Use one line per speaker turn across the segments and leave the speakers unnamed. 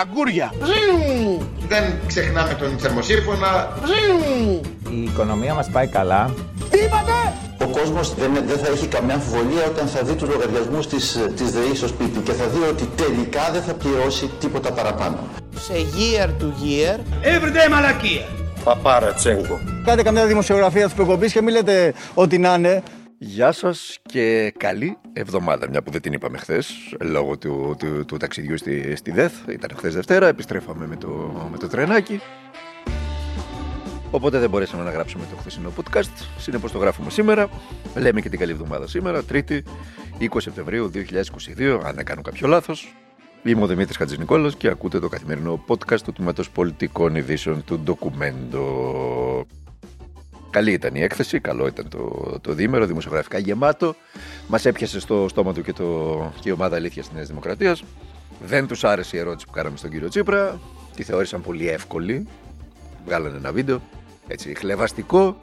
Αγκούρια.
Δεν ξεχνάμε τον θερμοσύρφωνα.
Η οικονομία μας πάει καλά.
Τι είπατε!
Ο κόσμος δεν, δεν θα έχει καμιά αμφιβολία όταν θα δει τους λογαριασμούς της, της ΔΕΗ στο σπίτι και θα δει ότι τελικά δεν θα πληρώσει τίποτα παραπάνω.
Σε year to year
Everyday μαλακία.
Παπάρα Τσέγκο.
Κάντε καμιά δημοσιογραφία της προκοπής και μην λέτε ότι να είναι.
Γεια σας και καλή εβδομάδα. Μια που δεν την είπαμε χθες λόγω του, του, του, ταξιδιού στη, στη ΔΕΘ. Ήταν χθες Δευτέρα, επιστρέφαμε με το, με το τρενάκι. Οπότε δεν μπορέσαμε να γράψουμε το χθεσινό podcast. Συνεπώς το γράφουμε σήμερα. Λέμε και την καλή εβδομάδα σήμερα, Τρίτη, 20 Σεπτεμβρίου 2022. Αν δεν κάνω κάποιο λάθος. Είμαι ο Δημήτρης Χατζηνικόλας και ακούτε το καθημερινό podcast του Τμήματος Πολιτικών Ειδήσεων του Ντοκουμέντο. Καλή ήταν η έκθεση, καλό ήταν το, το διήμερο, δημοσιογραφικά γεμάτο. Μας έπιασε στο στόμα του και, το, και η ομάδα Αλήθεια της Νέας Δημοκρατίας. Δεν τους άρεσε η ερώτηση που κάναμε στον κύριο Τσίπρα. Τη θεώρησαν πολύ εύκολη. Βγάλανε ένα βίντεο έτσι χλεβαστικό.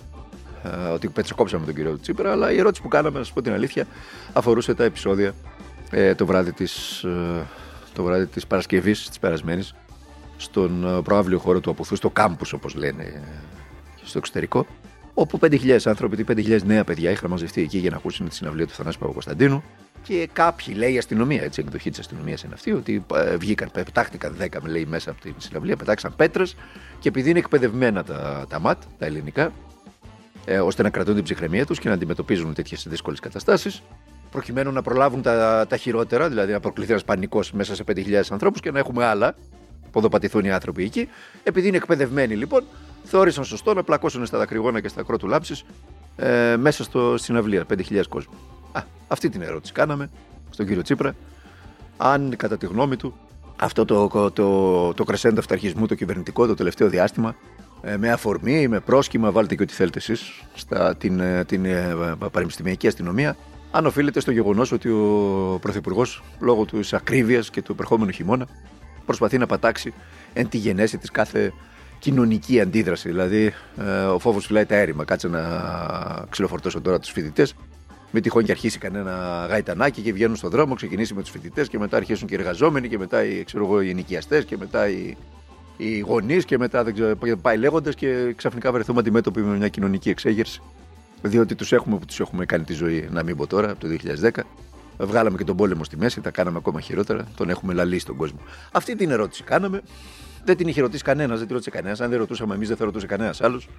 ε, ότι πετσοκόψαμε τον κύριο Τσίπρα. Αλλά η ερώτηση που κάναμε, να σας πω την αλήθεια, αφορούσε τα επεισόδια ε, το βράδυ της ε, το βράδυ της Παρασκευής της περασμένης στον ε, προάβλιο χώρο του Αποθού, στο κάμπους όπως λένε ε, στο εξωτερικό όπου 5.000 άνθρωποι, 5.000 νέα παιδιά είχαν μαζευτεί εκεί για να ακούσουν τη συναυλία του Θανάση Παπακοσταντίνου και κάποιοι, λέει η αστυνομία, έτσι, η εκδοχή της αστυνομίας είναι αυτή, ότι ε, βγήκαν, πετάχτηκαν 10 λέει μέσα από την συναυλία, πετάξαν πέτρες και επειδή είναι εκπαιδευμένα τα, τα ΜΑΤ, τα ελληνικά, ε, ώστε να κρατούν την ψυχραιμία τους και να αντιμετωπίζουν τέτοιες δύσκολες καταστάσεις, προκειμένου να προλάβουν τα, τα χειρότερα, δηλαδή να προκληθεί ένας πανικός μέσα σε 5.000 ανθρώπους και να έχουμε άλλα, ποδοπατηθούν οι άνθρωποι εκεί. Επειδή είναι εκπαιδευμένοι λοιπόν, θεώρησαν σωστό να πλακώσουν στα δακρυγόνα και στα κρότου λάμψης ε, μέσα στο συναυλία, 5.000 κόσμο. Α, αυτή την ερώτηση κάναμε στον κύριο Τσίπρα. Αν κατά τη γνώμη του αυτό το, το, το, το κρεσέντο αυταρχισμού το κυβερνητικό το τελευταίο διάστημα ε, με αφορμή, με πρόσχημα, βάλτε και ό,τι θέλετε εσείς, την, ε, την ε, πανεπιστημιακή αστυνομία, αν οφείλεται στο γεγονός ότι ο Πρωθυπουργός, λόγω της ακρίβειας και του επερχόμενου χειμώνα, προσπαθεί να πατάξει εν τη γενέση της κάθε κοινωνική αντίδραση. Δηλαδή, ε, ο φόβος φυλάει τα έρημα. Κάτσε να ξυλοφορτώσω τώρα τους φοιτητές. Μην τυχόν και αρχίσει κανένα γαϊτανάκι και βγαίνουν στον δρόμο, ξεκινήσει με τους φοιτητές και μετά αρχίσουν και οι εργαζόμενοι και μετά οι, ξέρω εγώ, οι ενοικιαστές και μετά οι, οι γονείς και μετά δεν ξέρω, πάει λέγοντας και ξαφνικά βρεθούμε αντιμέτωποι με μια κοινωνική εξέγερση. Διότι τους έχουμε που τους έχουμε κάνει τη ζωή, να μην πω τώρα, από το 2010. Βγάλαμε και τον πόλεμο στη μέση, τα κάναμε ακόμα χειρότερα. Τον έχουμε λαλήσει στον κόσμο. Αυτή την ερώτηση κάναμε. Δεν την είχε ρωτήσει κανένας, δεν την ρώτησε κανένας. Αν δεν ρωτούσαμε εμείς, δεν θα ρωτούσε κανένας άλλος.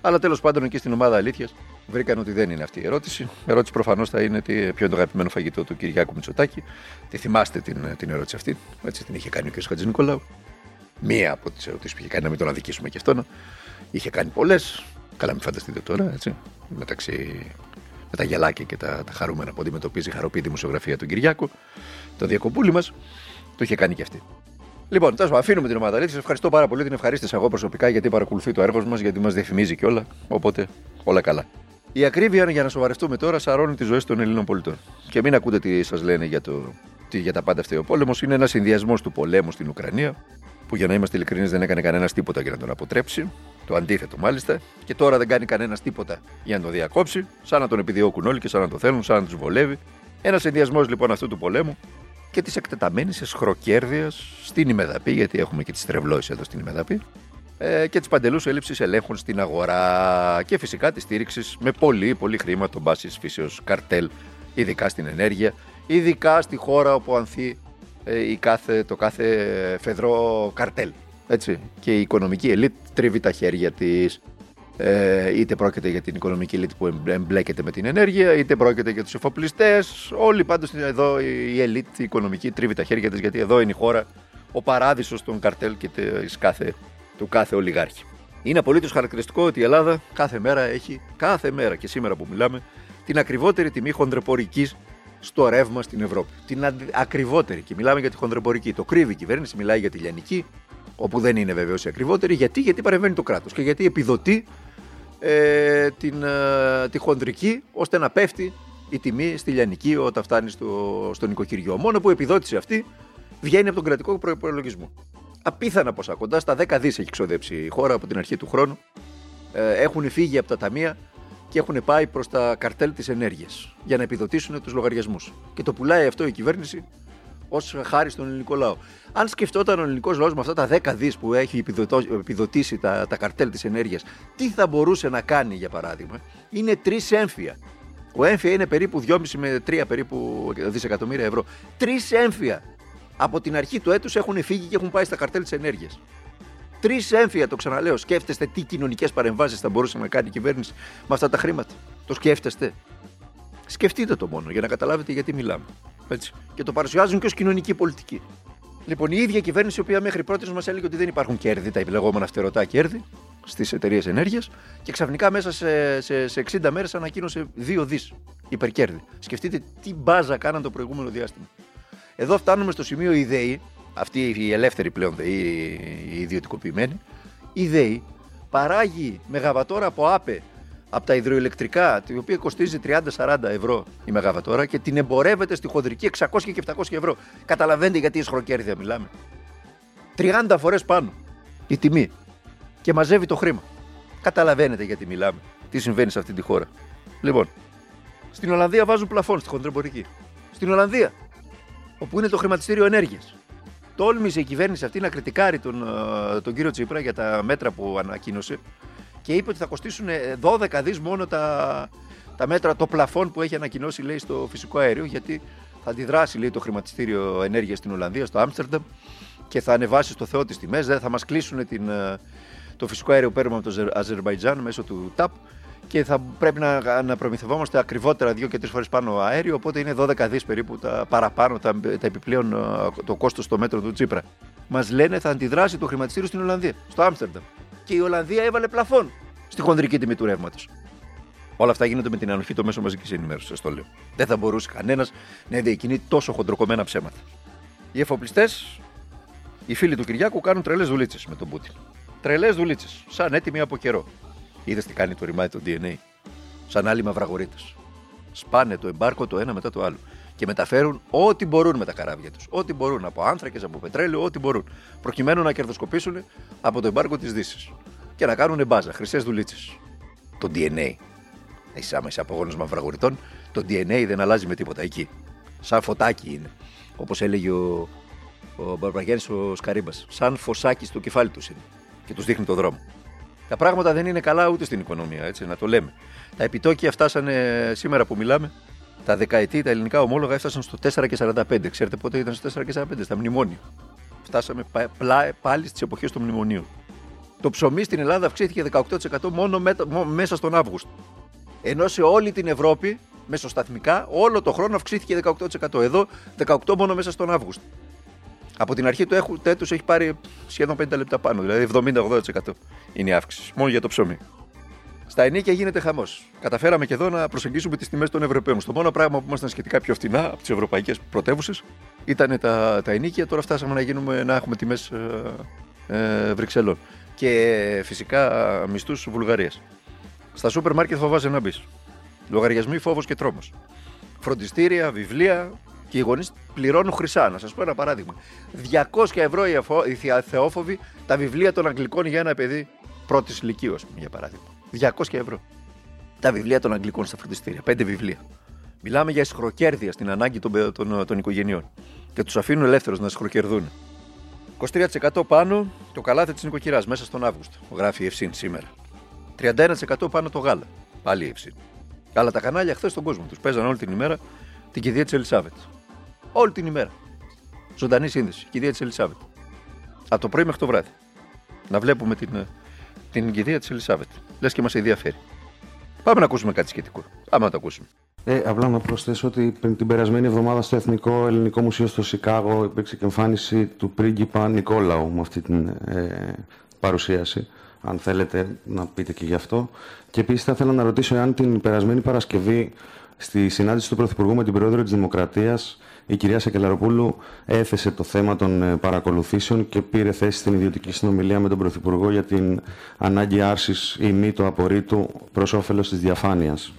Αλλά τέλος πάντων εκεί στην ομάδα αλήθειας βρήκαν ότι δεν είναι αυτή η ερώτηση. Η ερώτηση προφανώς θα είναι τι, ποιο είναι το αγαπημένο φαγητό του Κυριάκου Μητσοτάκη. Τη θυμάστε την, την ερώτηση αυτή. Έτσι την είχε κάνει ο κ. Χατζη Νικολάου. Μία από τις ερωτήσεις που είχε κάνει, να μην τον αδικήσουμε και αυτόν. Είχε κάνει πολλές. Καλά, μην φανταστείτε τώρα, έτσι. Μεταξύ με τα γελάκια και τα, τα χαρούμενα που αντιμετωπίζει η χαροπή δημοσιογραφία του Κυριάκου. Το διακοπούλι μας το είχε κάνει και αυτή. Λοιπόν, τέλος αφήνουμε την ομάδα Σα ευχαριστώ πάρα πολύ. Την ευχαρίστησα εγώ προσωπικά γιατί παρακολουθεί το έργο μας, γιατί μας διαφημίζει και όλα. Οπότε όλα καλά. Η ακρίβεια, για να σοβαρευτούμε τώρα, σαρώνει τι ζωέ των Ελλήνων πολιτών. Και μην ακούτε τι σας λένε για, το, τι, για τα πάντα αυτή ο πόλεμος. Είναι ένας συνδυασμός του πολέμου στην Ουκρανία, που για να είμαστε ειλικρινείς δεν έκανε κανένας τίποτα για να τον αποτρέψει. Το αντίθετο μάλιστα. Και τώρα δεν κάνει κανένας τίποτα για να τον διακόψει, σαν να τον επιδιώκουν όλοι και σαν να το θέλουν, σαν να τους βολεύει. Ένας συνδυασμός λοιπόν αυτού του πολέμου και τη εκτεταμένη εσχροκέρδεια στην ημεδαπή, γιατί έχουμε και τις τρευλώσεις εδώ στην ημεδαπή, ε, και τη παντελούς έλλειψη ελέγχων στην αγορά και φυσικά της στήριξης με πολύ πολύ χρήμα των πάση φύσεως καρτέλ, ειδικά στην ενέργεια, ειδικά στη χώρα όπου ανθεί ε, η κάθε, το κάθε φεδρό καρτέλ. Έτσι. Και η οικονομική ελίτ τρίβει τα χέρια της ε, είτε πρόκειται για την οικονομική ελίτ που εμπλέκεται με την ενέργεια, είτε πρόκειται για τους εφοπλιστές. Όλοι πάντως εδώ η ελίτ, η οικονομική, τρίβει τα χέρια της, γιατί εδώ είναι η χώρα, ο παράδεισος των καρτέλ και της κάθε, του κάθε ολιγάρχη. Είναι απολύτως χαρακτηριστικό ότι η Ελλάδα κάθε μέρα έχει, κάθε μέρα και σήμερα που μιλάμε, την ακριβότερη τιμή χονδρεπορική στο ρεύμα στην Ευρώπη. Την ακριβότερη. Και μιλάμε για τη χονδρεπορική. Το κρύβει η κυβέρνηση, μιλάει για τη λιανική, όπου δεν είναι βεβαίως η ακριβότερη. Γιατί, γιατί παρεμβαίνει το κράτος και γιατί επιδοτεί ε, την, ε, τη χοντρική ώστε να πέφτει η τιμή στη λιανική όταν φτάνει στο, στο νοικοκυριό. Μόνο που η επιδότηση αυτή βγαίνει από τον κρατικό προπολογισμό. Απίθανα ποσά, κοντά στα 10 δις έχει ξοδέψει η χώρα από την αρχή του χρόνου. Ε, έχουν φύγει από τα ταμεία και έχουν πάει προς τα καρτέλ της ενέργειας για να επιδοτήσουν τους λογαριασμούς. Και το πουλάει αυτό η κυβέρνηση ως χάρη στον ελληνικό λαό. Αν σκεφτόταν ο ελληνικός λαός με αυτά τα 10 δις που έχει επιδοτώ- επιδοτήσει τα, τα καρτέλ της ενέργειας, τι θα μπορούσε να κάνει για παράδειγμα, είναι τρεις έμφυα. Ο έμφυα είναι περίπου 2,5 με 3 περίπου δισεκατομμύρια ευρώ. Τρεις έμφυα από την αρχή του έτους έχουν φύγει και έχουν πάει στα καρτέλ της ενέργειας. Τρεις έμφυα, το ξαναλέω. Σκέφτεστε τι κοινωνικές παρεμβάσεις θα μπορούσε να κάνει η κυβέρνηση με αυτά τα χρήματα. Το σκέφτεστε; Σκεφτείτε το μόνο για να καταλάβετε γιατί μιλάμε. Έτσι. Και το παρουσιάζουν και ως κοινωνική πολιτική. Λοιπόν, η ίδια κυβέρνηση, η οποία μέχρι πρώτης μας έλεγε ότι δεν υπάρχουν κέρδη, τα λεγόμενα φτερωτά κέρδη στις εταιρείες ενέργειας, και ξαφνικά μέσα σε, σε, σε 60 μέρες ανακοίνωσε 2 δις υπερκέρδη. Σκεφτείτε τι μπάζα κάναν το προηγούμενο διάστημα. Εδώ φτάνουμε στο σημείο η ΔΕΗ, αυτή η ελεύθερη πλέον ΔΕΗ, η ιδιωτικοποιημένη, η ΔΕΗ παράγει μεγαβατόρα από ΑΠΕ από τα υδροηλεκτρικά, τη οποία κοστίζει 30-40 ευρώ η μεγαβατόρα και την εμπορεύεται στη χοντρική 600 και 700 ευρώ. Καταλαβαίνετε γιατί ισχροκέρδια μιλάμε. 30 φορές πάνω η τιμή και μαζεύει το χρήμα. Καταλαβαίνετε γιατί μιλάμε. Τι συμβαίνει σε αυτή τη χώρα. Λοιπόν, στην Ολλανδία βάζουν πλαφόν στη χοντρεμπορική. Στην Ολλανδία, όπου είναι το χρηματιστήριο ενέργειας. Τόλμησε η κυβέρνηση αυτή να κριτικάρει τον, ε, τον κύριο Τσίπρα για τα μέτρα που ανακοίνωσε και είπε ότι θα κοστίσουν ε, 12 δις μόνο τα, τα μέτρα, το πλαφόν που έχει ανακοινώσει λέει στο φυσικό αέριο γιατί θα αντιδράσει λέει το χρηματιστήριο ενέργειας στην Ολλανδία, στο Άμστερνταμ και θα ανεβάσει στο Θεό τις τιμές, δεν θα μας κλείσουν την, ε, το φυσικό αέριο που παίρνουμε από το Αζερ- Αζερβαϊτζάν μέσω του ΤΑΠ και θα πρέπει να, να προμηθευόμαστε ακριβότερα δύο και τρεις φορές πάνω αέριο. Οπότε είναι 12 δις περίπου τα παραπάνω, τα, τα επιπλέον ε, το κόστος στο μέτρο του Τσίπρα. Μας λένε θα αντιδράσει το χρηματιστήριο στην Ολλανδία, στο Άμστερνταμ. Και η Ολλανδία έβαλε πλαφόν στη χονδρική τιμή του ρεύματος. Όλα αυτά γίνονται με την ανοχή των μέσων μαζικής ενημέρωσης, σα το λέω. Δεν θα μπορούσε κανένας να διακινεί τόσο χοντροκομμένα ψέματα. Οι εφοπλιστές, οι φίλοι του Κυριάκου, κάνουν τρελές δουλίτσες με τον Πούτιν. Τρελές δουλίτσες, σαν έτοιμοι από καιρό. Είδες τι κάνει το ρημάδι το DNA. Σαν άλλοι μαυραγωρίτε. Σπάνε το εμπάρκο το ένα μετά το άλλο. Και μεταφέρουν ό,τι μπορούν με τα καράβια τους. Ό,τι μπορούν. Από άνθρακες, από πετρέλαιο, ό,τι μπορούν. Προκειμένου να κερδοσκοπήσουν από το εμπάρκο της Δύσης. Και να κάνουν μπάζα, χρυσές δουλίτσες. Το DNA. Εσύ, άμα είσαι απογόνο μαυραγωρητών, το DNA δεν αλλάζει με τίποτα εκεί. Σαν φωτάκι είναι. Όπως έλεγε ο, ο Μπαρμπαγέννη ο Σκαρίμπας. Σαν φωσάκι στο κεφάλι τους είναι. Και τους δείχνει το δρόμο. Τα πράγματα δεν είναι καλά ούτε στην οικονομία, έτσι, να το λέμε. Τα επιτόκια φτάσανε σήμερα που μιλάμε, τα δεκαετή, τα ελληνικά ομόλογα έφτασαν στο 4,45. Ξέρετε πότε ήταν στο 4,45, στα μνημόνια. Φτάσαμε πα- πλά- πάλι στις εποχές των μνημονίων. Το ψωμί στην Ελλάδα αυξήθηκε 18% μόνο με- μο- μέσα στον Αύγουστο. Ενώ σε όλη την Ευρώπη, μεσοσταθμικά, όλο το χρόνο αυξήθηκε 18%. Εδώ 18% μόνο μέσα στον Αύγουστο. Από την αρχή του έχου- του έτους έχει πάρει σχεδόν 50 λεπτά πάνω, δηλαδή 70-80% είναι η αύξηση, μόνο για το ψωμί. Στα ενίκια γίνεται χαμός. Καταφέραμε και εδώ να προσεγγίσουμε τις τιμές των Ευρωπαίων. Στο μόνο πράγμα που ήμασταν σχετικά πιο φτηνά από τις ευρωπαϊκές πρωτεύουσες ήταν τα, τα ενίκια. Τώρα φτάσαμε να, γίνουμε, να έχουμε τιμές ε, ε, Βρυξελών. Και φυσικά μισθούς Βουλγαρίας. Στα σούπερ μάρκετ φοβάσαι να μπεις. Λογαριασμοί, φόβος και τρόμος. Φροντιστήρια, βιβλία και οι γονείς πληρώνουν χρυσά. Να σας πω ένα παράδειγμα. 200 ευρώ οι, αφο... οι θεία- θεόφοβοι τα βιβλία των Αγγλικών για ένα παιδί πρώτης ηλικίου, α πούμε, για παράδειγμα. 200 ευρώ. Τα βιβλία των Αγγλικών στα φροντιστήρια. Πέντε βιβλία. Μιλάμε για σχροκέρδια στην ανάγκη των, παι- των, των οικογενειών. Και τους αφήνουν ελεύθερους να σχροκερδούν. 23% πάνω το καλάθι της νοικοκυράς μέσα στον Αύγουστο. Γράφει η Ευσύν σήμερα. 31% πάνω το γάλα. Πάλι η Ευσύν. Αλλά τα κανάλια χθες στον κόσμο τους παίζαν όλη την ημέρα την κηδεία της Ελισάβετ. Όλη την ημέρα. Ζωντανή σύνδεση. Κηδεία της Ελισάβετ. Από το πρωί μέχρι το βράδυ. Να βλέπουμε την, ε, την κηδεία της Ελισάβετ. Λες και μας ενδιαφέρει. Πάμε να ακούσουμε κάτι σχετικό. Άμα να το ακούσουμε.
Ε, απλά να προσθέσω ότι πριν την περασμένη εβδομάδα στο Εθνικό Ελληνικό Μουσείο στο Σικάγο υπήρξε και εμφάνιση του πρίγκιπα Νικόλαου με αυτή την ε, παρουσίαση. Αν θέλετε να πείτε και γι' αυτό. Και επίσης θα ήθελα να ρωτήσω εάν την περασμένη Παρασκευή στη συνάντηση του Πρωθυπουργού με την Πρόεδρο της Δημοκρατίας η κυρία Σακελαροπούλου έθεσε το θέμα των ε, παρακολουθήσεων και πήρε θέση στην ιδιωτική συνομιλία με τον Πρωθυπουργό για την ανάγκη άρσης ή μη του απορρίτου προς όφελος της διαφάνειας.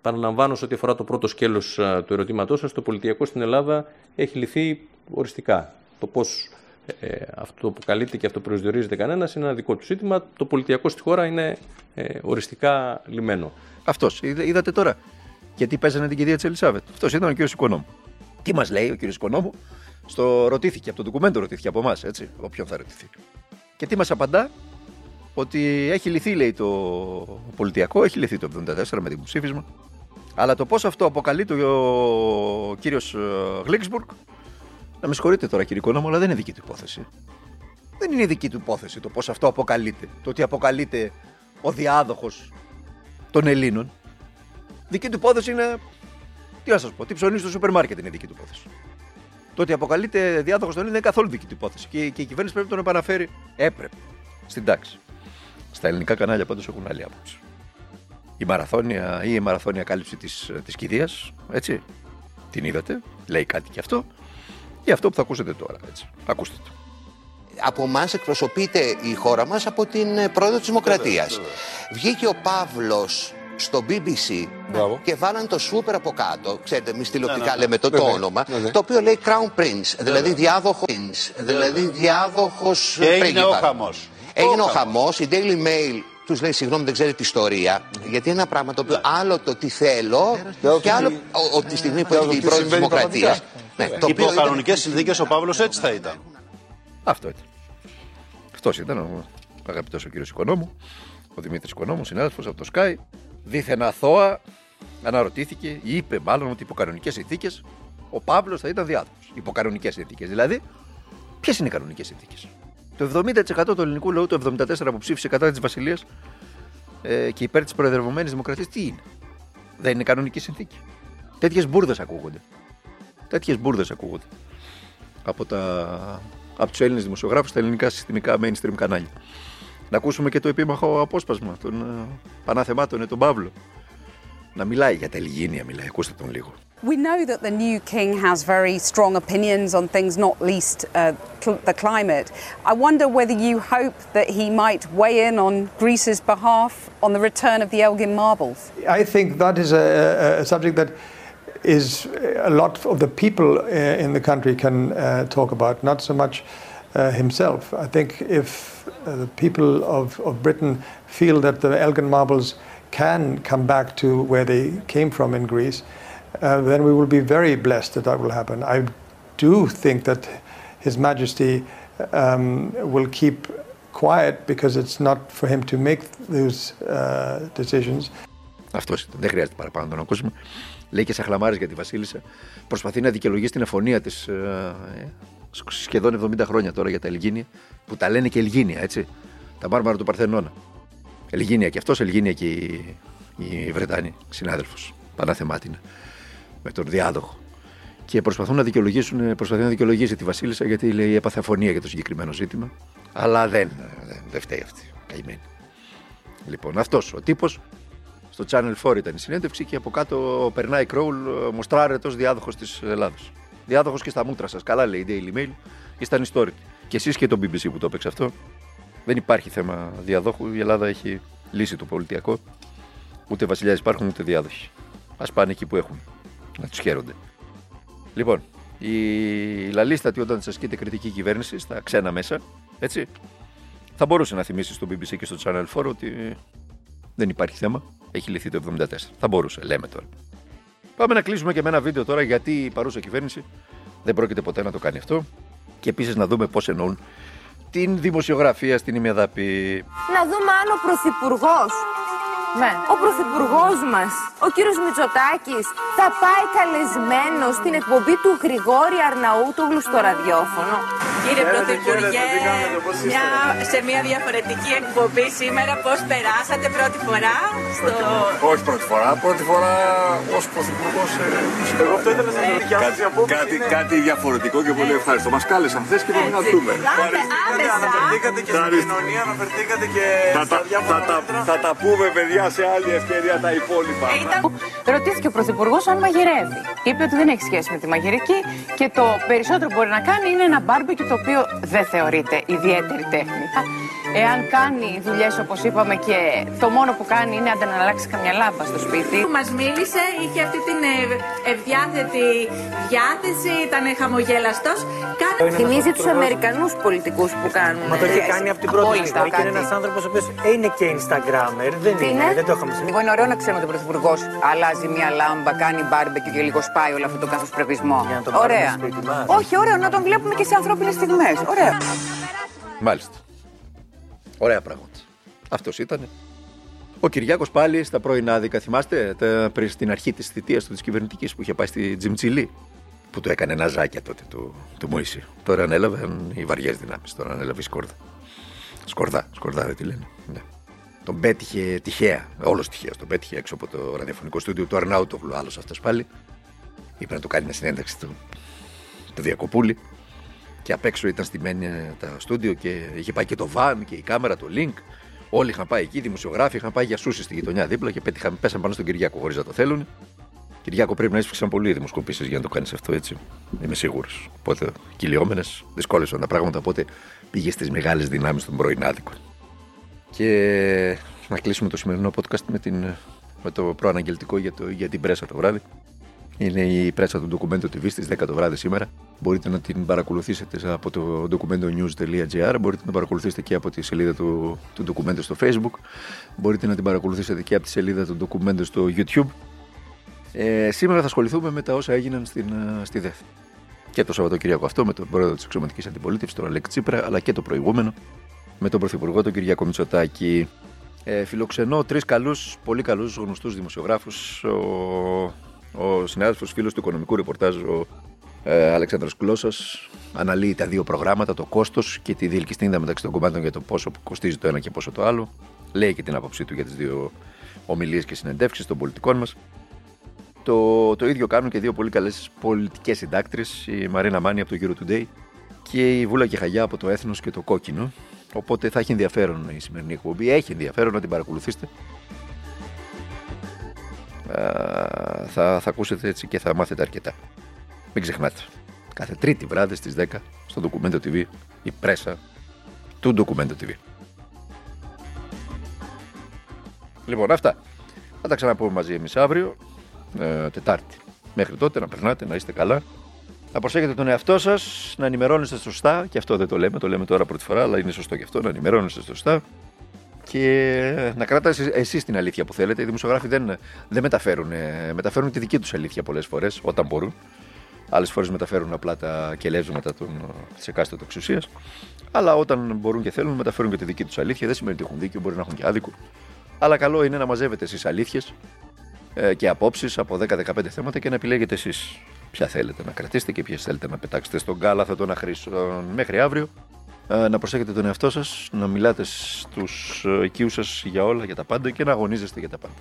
Παραλαμβάνω σε ό,τι αφορά το πρώτο σκέλος του ερωτήματός σας, το πολιτιακό στην Ελλάδα έχει λυθεί οριστικά. Το πώς ε, αυτό που καλείται και αυτό προσδιορίζεται κανένας είναι ένα δικό του ζήτημα. Το πολιτιακό στη χώρα είναι ε, οριστικά λυμένο.
Αυτός. Είδατε τώρα. Γιατί παίζανε την κηδεία της Ελισάβετ. Αυτός ήταν ο κύριος Οικονόμου. Τι μας λέει ο κύριος Οικονόμου, Στο ρωτήθηκε, από το ντοκουμέντο ρωτήθηκε από εμάς, έτσι, όποιον θα ρωτηθεί. Και τι μας απαντά, ότι έχει λυθεί, λέει, το πολιτιακό, έχει λυθεί το 74 με την ψήφισμα. Αλλά το πώς αυτό αποκαλεί ο κύριος Γλίξμπουργκ, να με συγχωρείτε τώρα κύριε Οικονόμο, αλλά δεν είναι δική του υπόθεση. Δεν είναι δική του υπόθεση το πώς αυτό αποκαλείται. Το ότι αποκαλείται ο διάδοχος των Ελλήνων. Δική του υπόθεση είναι. Τι να σας πω, τι ψωνίζει στο σούπερ μάρκετ είναι δική του υπόθεση. Το ότι αποκαλείται διάδοχος των Ελλήνων δεν είναι καθόλου δική του υπόθεση. Και, και η κυβέρνηση πρέπει να τον επαναφέρει. Έπρεπε. Στην τάξη. Στα ελληνικά κανάλια πάντως έχουν άλλη άποψη. Η μαραθώνια ή η μαραθώνια κάλυψη της της κηδείας, έτσι. Την είδατε, λέει κάτι και αυτό. Και αυτό που θα ακούσετε τώρα, έτσι. Ακούστε το.
Από εμά εκπροσωπείται η χώρα μας από την ε, πρόεδρο της Δημοκρατίας. Βγήκε ο Παύλος στο BBC και βάλαν το σούπερ από κάτω, ξέρετε, εμεί τηλεοπτικά λέμε το, το όνομα, το οποίο λέει Crown Prince, δηλαδή διάδοχος Prince, δηλαδή διάδοχος
Και έγινε ο
πρίγκιπα.
χαμός.
Έγινε ο χαμός, η Daily Mail τους λέει συγγνώμη, δεν ξέρετε ιστορία. Γιατί είναι ένα πράγμα το οποίο άλλο το τι θέλω και άλλο ο- ο- τη στιγμή που έχει η πρόεδρο τη Δημοκρατία. Ναι, το
Υπό
οποίο ήταν-
κανονικές συνθήκες ο Παύλος έτσι θα ήταν.
Αυτό ήταν. Αυτός ήταν ο αγαπητός ο κύριος Οικονόμου, ο Δημήτρης Οικονόμου, συνάδελφος από το Sky. Δίθεν αθώα αναρωτήθηκε, ή είπε μάλλον ότι υπό κανονικέ συνθήκες ο Παύλος θα ήταν διάδοχος. Υπό κανονικέ συνθήκες. Δηλαδή, ποιες είναι οι κανονικές συνθήκες; Το 70% του ελληνικού λαού, το 74% που ψήφισε κατά της Βασιλείας ε, και υπέρ της προεδρευμένης δημοκρατίας, τι είναι; Δεν είναι κανονική συνθήκη. Τέτοιες μπουρδες ακούγονται. Τέτοιες μπουρδες ακούγονται από, τα, από τους Έλληνες δημοσιογράφους στα ελληνικά συστημικά mainstream κανάλια. Να ακούσουμε και το επίμαχο απόσπασμα των uh, Πανάθεμάτων, ε, τον Παύλο. Να μιλάει για τα Ελγίνια, μιλάει. Ακούστε τον λίγο.
We know that the new king has very strong opinions on things, not least uh, cl- the climate. I wonder whether you hope that he might weigh in on Greece's behalf on the return of the Elgin marbles.
I think that is a, a- a subject that is a lot of the people uh, in the country can uh, talk about, not so much uh, himself. I think if uh, the people of, of Britain feel that the Elgin marbles can come back to where they came from in Greece, uh, then we will be very blessed that that will happen. I do think that His Majesty um, will keep quiet because it's not for him to make those uh, decisions.
Αυτό ήταν. Δεν χρειάζεται παραπάνω να τον ακούσουμε. Λέει και σαχλαμάρε για τη Βασίλισσα. Προσπαθεί να δικαιολογήσει την αφωνία τη σχεδόν 70 χρόνια τώρα για τα Ελγίνια, που τα λένε και Ελγίνια, έτσι. Τα μάρμαρα του Παρθενώνα. Ελγίνια και αυτός, Ελγίνια και η, η Βρετάνη, συνάδελφος. Παναθεμάτινα. Με τον διάδοχο. Και προσπαθούν να δικαιολογήσουν, προσπαθεί να δικαιολογήσει τη Βασίλισσα γιατί λέει έπαθε αφωνία για το συγκεκριμένο ζήτημα. Αλλά δεν, δεν, δεν φταίει αυτή. Καημένη. Λοιπόν, αυτός ο τύπος στο Channel 4 ήταν η συνέντευξη και από κάτω περνάει Κρόουλ, μοστράρετος διάδοχος της Ελλάδα. Διάδοχος και στα μούτρα σας. Καλά λέει η Daily Mail, είστε ανιστόρητοι. Και εσείς και το BBC που το έπαιξε αυτό. Δεν υπάρχει θέμα διαδόχου. Η Ελλάδα έχει λύσει το πολιτιακό. Ούτε βασιλιάς υπάρχουν ούτε διάδοχοι. Α πάνε εκεί που έχουν. Να τους χαίρονται. Λοιπόν, η λαλίστατη όταν σας ασκείται κριτική κυβέρνηση στα ξένα μέσα, έτσι, θα μπορούσε να θυμίσει στο BBC και στο Channel 4 ότι δεν υπάρχει θέμα. Έχει λυθεί το 74. Θα μπορούσε, λέμε τώρα. Πάμε να κλείσουμε και με ένα βίντεο τώρα γιατί η παρούσα κυβέρνηση δεν πρόκειται ποτέ να το κάνει αυτό. Και επίσης να δούμε πώς εννοούν την δημοσιογραφία στην ημεδαπή.
Να δούμε αν ο Πρωθυπουργός, ναι. ο Πρωθυπουργός μας, ο κύριος Μητσοτάκης, θα πάει καλεσμένος στην εκπομπή του Γρηγόρη Αρναούτογλου στο ραδιόφωνο.
Κύριε Πρωθυπουργέ, μια, σε μια διαφορετική εκπομπή σήμερα, πώς περάσατε πρώτη φορά στο...
Όχι πρώτη φορά, πρώτη φορά ως πρωθυπουργός. Εγώ αυτό ήθελα να κάτι, κάτι, κάτι διαφορετικό και πολύ ευχάριστο. Μας κάλεσαν χθες και πρέπει να δούμε.
Αναφερθήκατε
και στην
κοινωνία, αναφερθήκατε και
Θα τα, θα, τα, θα τα πούμε, παιδιά, σε άλλη ευκαιρία τα υπόλοιπα.
Ρωτήθηκε ο Πρωθυπουργός αν μαγειρεύει. Είπε ότι δεν έχει σχέση με τη μαγειρική και το περισσότερο που μπορεί να κάνει είναι ένα μπάρμπεκι το οποίο δεν θεωρείται ιδιαίτερη τέχνη. Εάν κάνει δουλειές όπως είπαμε και το μόνο που κάνει είναι να αλλάξει καμιά λάμπα στο σπίτι.
Που μας μίλησε, είχε αυτή την ευ- ευδιάθετη διάθεση, ήταν χαμογέλαστο.
Θυμίζει τους Αμερικανούς πολιτικούς που κάνουν.
Μα το έχει κάνει από την πρώτη
Απόλυτα
στιγμή και είναι
κάτι.
ένας άνθρωπος ο οποίος είναι και Instagrammer. Δεν
Τι
είναι,
είναι;
δεν το είχαμε συνηθίσει.
Εγώ είναι ωραίο να ξέρουμε ότι ο Πρωθυπουργός αλλάζει μια λάμπα, κάνει μπάρμπεκι και λίγο σπάει όλο αυτό το καθοσπρεπισμό.
τον πάρουμε
Ωραία.
σπίτι μας.
Όχι, ωραίο να τον βλέπουμε και σε ανθρώπινες στιγμές. Ωραία.
Μάλιστα. Ωραία πράγματα. Αυτός ήταν. Ο Κυριάκος πάλι στα πρώην άδικα, θυμάστε, τα- πριν στην αρχή της θητείας του της κυβερνητικής που είχε πάει στη Τζιμτσιλή. Που του έκανε ένα ζάκια τότε του, του Μωυσή. Τώρα ανέλαβαν οι βαριές δυνάμεις. Τώρα ανέλαβε η Σκόρδα. Σκορδά, Σκορδά δεν τη λένε. Ναι. Τον πέτυχε τυχαία, όλος τυχαία. Τον πέτυχε έξω από το ραδιοφωνικό στούντιο του Αρνάουτογλου. Άλλος αυτός πάλι. Είπε να του κάνει μια συνέντευξη του, του Διακοπούλη. Και απ' έξω ήταν στημένοι ε, τα στούντιο και είχε πάει και το βαν και η κάμερα, το link. Όλοι είχαν πάει εκεί, οι δημοσιογράφοι είχαν πάει για σούση στη γειτονιά δίπλα και πέτυχαν, πέσαν πάνω στον Κυριάκο χωρίς να το θέλουν. Κυριάκο πρέπει να έσφιξαν πολλοί δημοσκοπήσεις για να το κάνεις αυτό έτσι. Είμαι σίγουρος. Οπότε κυλιόμενες, δυσκόλεσαν τα πράγματα. Οπότε πήγες στις μεγάλες δυνάμεις των πρώην άδικων. Και να κλείσουμε το σημερινό podcast με, την, με το προαναγγελτικό για, το, για την πρέσα το βράδυ. Είναι η πρέσα του Documento TV στις 10 το βράδυ σήμερα. Μπορείτε να την παρακολουθήσετε από το documentonews.gr. Μπορείτε να παρακολουθήσετε και από τη σελίδα του, του Documento στο Facebook. Μπορείτε να την παρακολουθήσετε και από τη σελίδα του Documento στο YouTube. Ε, σήμερα θα ασχοληθούμε με τα όσα έγιναν στην, ε, στη ΔΕΘ. Και το Σαββατοκύριακο αυτό με τον πρόεδρο της Εξωματικής Αντιπολίτευσης, τον Αλέξη Τσίπρα, αλλά και το προηγούμενο με τον Πρωθυπουργό, τον Κυριάκο Μητσοτάκη. Ε, φιλοξενώ τρεις καλούς, πολύ καλούς γνωστούς δημοσιογράφους. Ο, ο συνάδελφος φίλος του οικονομικού ρεπορτάζ, ο ε, Αλέξανδρος Κλώσσας, αναλύει τα δύο προγράμματα, το κόστος και τη διελκυστίνδα μεταξύ των κομμάτων για το πόσο κοστίζει το ένα και πόσο το άλλο. Λέει και την άποψή του για τις δύο ομιλίες και συνεντεύξεις των πολιτικών μας. Το, το ίδιο κάνουν και δύο πολύ καλές πολιτικές συντάκτρες, η Μαρίνα Μάνη από το Euro Today και η Βούλα Κεχαγιά από το Έθνος και το Κόκκινο. Οπότε θα έχει ενδιαφέρον η σημερινή εκπομπή. Έχει ενδιαφέρον να την παρακολουθήσετε. Α, θα, θα ακούσετε έτσι και θα μάθετε αρκετά. Μην ξεχνάτε. Κάθε τρίτη βράδυ στις 10 στο Documento TV η πρέσα του Documento TV. Λοιπόν, αυτά. Θα τα ξαναπούμε μαζί εμείς αύριο, ε, Τετάρτη. Μέχρι τότε να περνάτε, να είστε καλά. Να προσέχετε τον εαυτό σας, να ενημερώνεστε σωστά. Και αυτό δεν το λέμε, το λέμε τώρα πρώτη φορά, αλλά είναι σωστό και αυτό, να ενημερώνεστε σωστά. Και να κρατάτε εσείς την αλήθεια που θέλετε. Οι δημοσιογράφοι δεν, δεν μεταφέρουν, ε, μεταφέρουν τη δική τους αλήθεια πολλές φορές, όταν μπορούν. Άλλες φορές μεταφέρουν απλά τα κελεύσματα της εκάστοτε εξουσίας. Αλλά όταν μπορούν και θέλουν, μεταφέρουν και τη δική τους αλήθεια. Δεν σημαίνει ότι έχουν δίκιο, μπορεί να έχουν και άδικο. Αλλά καλό είναι να μαζεύετε εσείς αλήθειες ε, και απόψεις από 10-15 θέματα και να επιλέγετε εσείς ποια θέλετε να κρατήσετε και ποιες θέλετε να πετάξετε στον κάλαθο των αχρήσεων μέχρι αύριο. Ε, να προσέχετε τον εαυτό σας, να μιλάτε στους ε, οικείους σας για όλα, για τα πάντα και να αγωνίζεστε για τα πάντα.